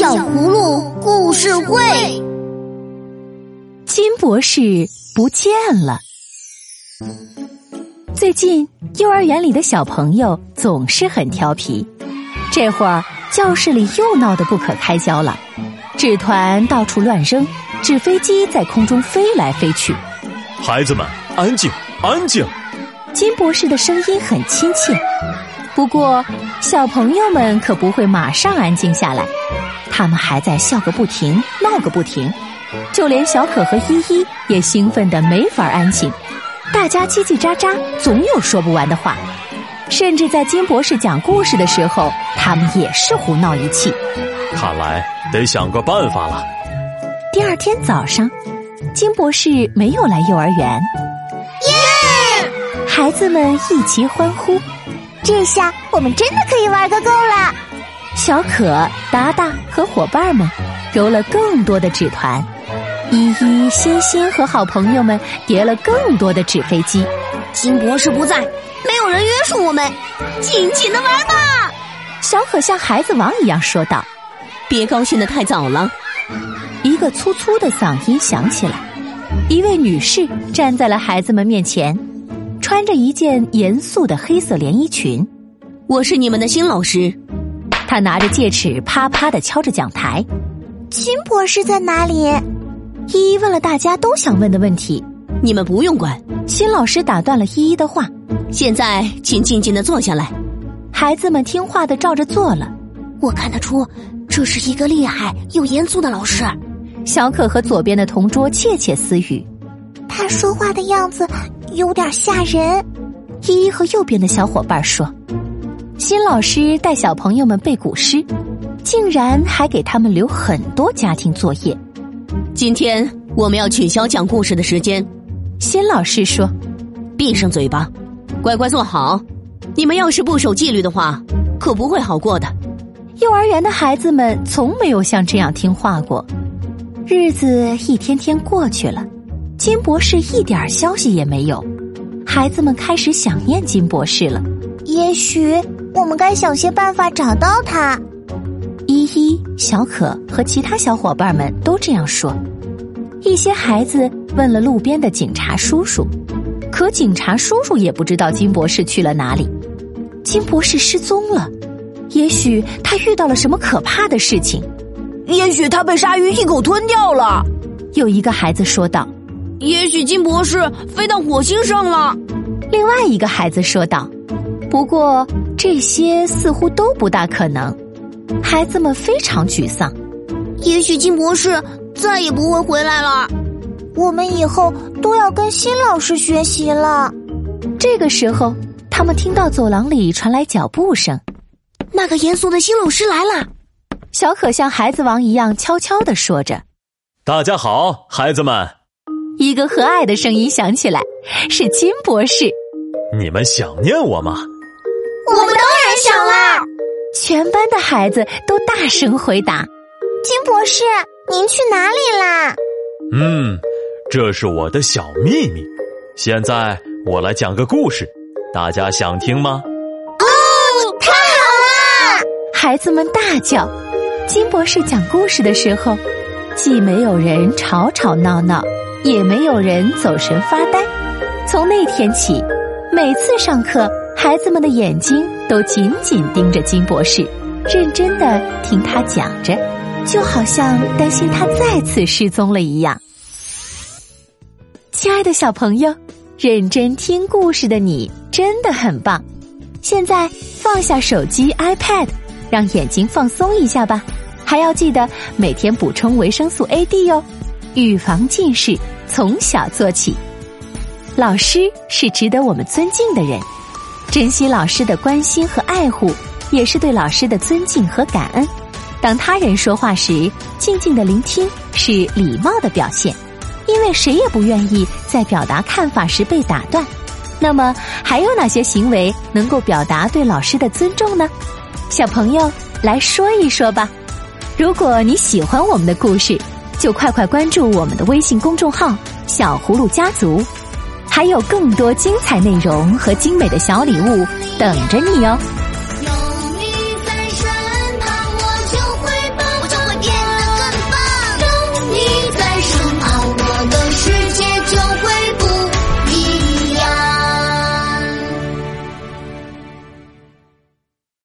小葫芦故事会，金博士不见了。最近幼儿园里的小朋友总是很调皮，这会儿教室里又闹得不可开交了，纸团到处乱扔，纸飞机在空中飞来飞去。孩子们，安静，安静！金博士的声音很亲切。不过，小朋友们可不会马上安静下来，他们还在笑个不停，闹个不停，就连小可和依依也兴奋的没法安静，大家叽叽喳喳，总有说不完的话，甚至在金博士讲故事的时候，他们也是胡闹一气。看来得想个办法了。第二天早上，金博士没有来幼儿园，耶！孩子们一齐欢呼。这下我们真的可以玩个够了。小可、达达和伙伴们揉了更多的纸团，依依、欣欣和好朋友们叠了更多的纸飞机。金博士不在，没有人约束我们，尽情的玩吧！小可像孩子王一样说道：“别高兴的太早了。”一个粗粗的嗓音响起来，一位女士站在了孩子们面前。穿着一件严肃的黑色连衣裙，我是你们的新老师。他拿着戒尺，啪啪的敲着讲台。金博士在哪里？依依问了大家都想问的问题。你们不用管。新老师打断了依依的话。现在，请静静的坐下来。孩子们听话的照着做了。我看得出，这是一个厉害又严肃的老师。小可和左边的同桌窃窃私语。他说话的样子。有点吓人，依依和右边的小伙伴说：“新老师带小朋友们背古诗，竟然还给他们留很多家庭作业。今天我们要取消讲故事的时间。”新老师说：“闭上嘴巴，乖乖坐好。你们要是不守纪律的话，可不会好过的。”幼儿园的孩子们从没有像这样听话过。日子一天天过去了。金博士一点消息也没有，孩子们开始想念金博士了。也许我们该想些办法找到他。依依、小可和其他小伙伴们都这样说。一些孩子问了路边的警察叔叔，可警察叔叔也不知道金博士去了哪里。金博士失踪了，也许他遇到了什么可怕的事情，也许他被鲨鱼一口吞掉了。有一个孩子说道。也许金博士飞到火星上了，另外一个孩子说道。不过这些似乎都不大可能，孩子们非常沮丧。也许金博士再也不会回来了，我们以后都要跟新老师学习了。这个时候，他们听到走廊里传来脚步声，那个严肃的新老师来了。小可像孩子王一样悄悄的说着：“大家好，孩子们。”一个和蔼的声音响起来，是金博士。你们想念我吗？我们当然想啦！全班的孩子都大声回答：“金博士，您去哪里啦？”嗯，这是我的小秘密。现在我来讲个故事，大家想听吗？哦，太好啦！孩子们大叫。金博士讲故事的时候，既没有人吵吵闹闹。也没有人走神发呆。从那天起，每次上课，孩子们的眼睛都紧紧盯着金博士，认真的听他讲着，就好像担心他再次失踪了一样。亲爱的小朋友，认真听故事的你真的很棒。现在放下手机、iPad，让眼睛放松一下吧。还要记得每天补充维生素 A、D 哟。预防近视，从小做起。老师是值得我们尊敬的人，珍惜老师的关心和爱护，也是对老师的尊敬和感恩。当他人说话时，静静的聆听是礼貌的表现，因为谁也不愿意在表达看法时被打断。那么，还有哪些行为能够表达对老师的尊重呢？小朋友来说一说吧。如果你喜欢我们的故事。就快快关注我们的微信公众号“小葫芦家族”，还有更多精彩内容和精美的小礼物等着你哦。